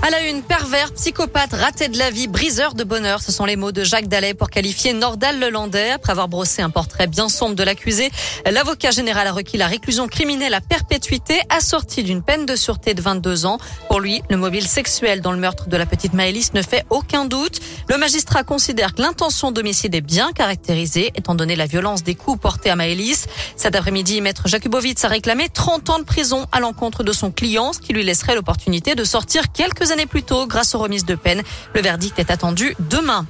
À la une, pervers, psychopathe, raté de la vie, briseur de bonheur. Ce sont les mots de Jacques Dallet pour qualifier Nordal Lelandais. Après avoir brossé un portrait bien sombre de l'accusé, l'avocat général a requis la réclusion criminelle à perpétuité assortie d'une peine de sûreté de 22 ans. Pour lui, le mobile sexuel dans le meurtre de la petite Maëlys ne fait aucun doute. Le magistrat considère que l'intention d'homicide est bien caractérisée, étant donné la violence des coups portés à Maëlys. Cet après-midi, maître Jakubowicz a réclamé 30 ans de prison à l'encontre de son client, ce qui lui laisserait l'opportunité de sortir quelques années plus tôt grâce aux remises de peine. Le verdict est attendu demain.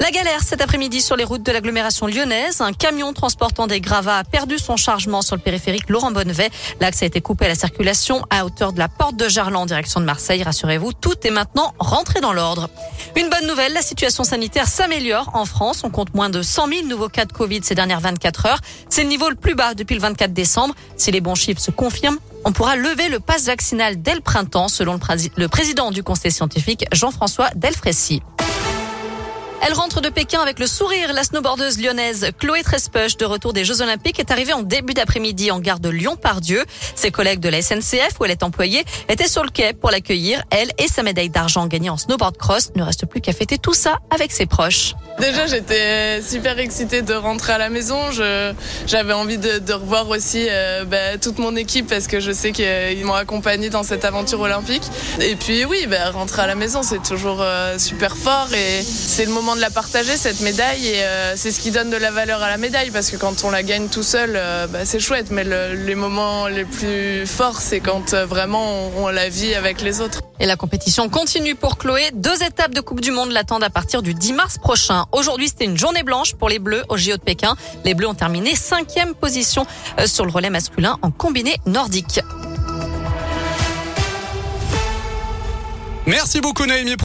La galère cet après-midi sur les routes de l'agglomération lyonnaise. Un camion transportant des gravats a perdu son chargement sur le périphérique Laurent Bonnevet. L'axe a été coupé à la circulation à hauteur de la porte de Gerland en direction de Marseille. Rassurez-vous, tout est maintenant rentré dans l'ordre. Une bonne nouvelle, la situation sanitaire s'améliore en France. On compte moins de 100 000 nouveaux cas de Covid ces dernières 24 heures. C'est le niveau le plus bas depuis le 24 décembre. Si les bons chiffres se confirment, on pourra lever le pass vaccinal dès le printemps, selon le, président du conseil scientifique, Jean-François Delfrécy. Elle rentre de Pékin avec le sourire. La snowboardeuse lyonnaise Chloé Trespech, de retour des Jeux Olympiques, est arrivée en début d'après-midi en gare de Lyon-Pardieu. Ses collègues de la SNCF, où elle est employée, étaient sur le quai pour l'accueillir. Elle et sa médaille d'argent gagnée en snowboard cross ne reste plus qu'à fêter tout ça avec ses proches. Déjà, j'étais super excitée de rentrer à la maison. J'avais envie de, de, revoir aussi euh, bah, toute mon équipe parce que je sais qu'ils m'ont accompagnée dans cette aventure olympique. Et puis oui, bah, rentrer à la maison, c'est toujours euh, super fort et c'est le moment de la partager, cette médaille. Et euh, c'est ce qui donne de la valeur à la médaille parce que quand on la gagne tout seul, bah, c'est chouette. Mais le, les moments les plus forts, c'est quand vraiment on, on la vit avec les autres. Et la compétition continue pour Chloé. Deux étapes de Coupe du Monde l'attendent à partir du 10 mars prochain. Aujourd'hui, c'était une journée blanche pour les Bleus au JO de Pékin. Les Bleus ont terminé cinquième position euh, sur le relais masculin en combiné nordique. Merci beaucoup Naomi.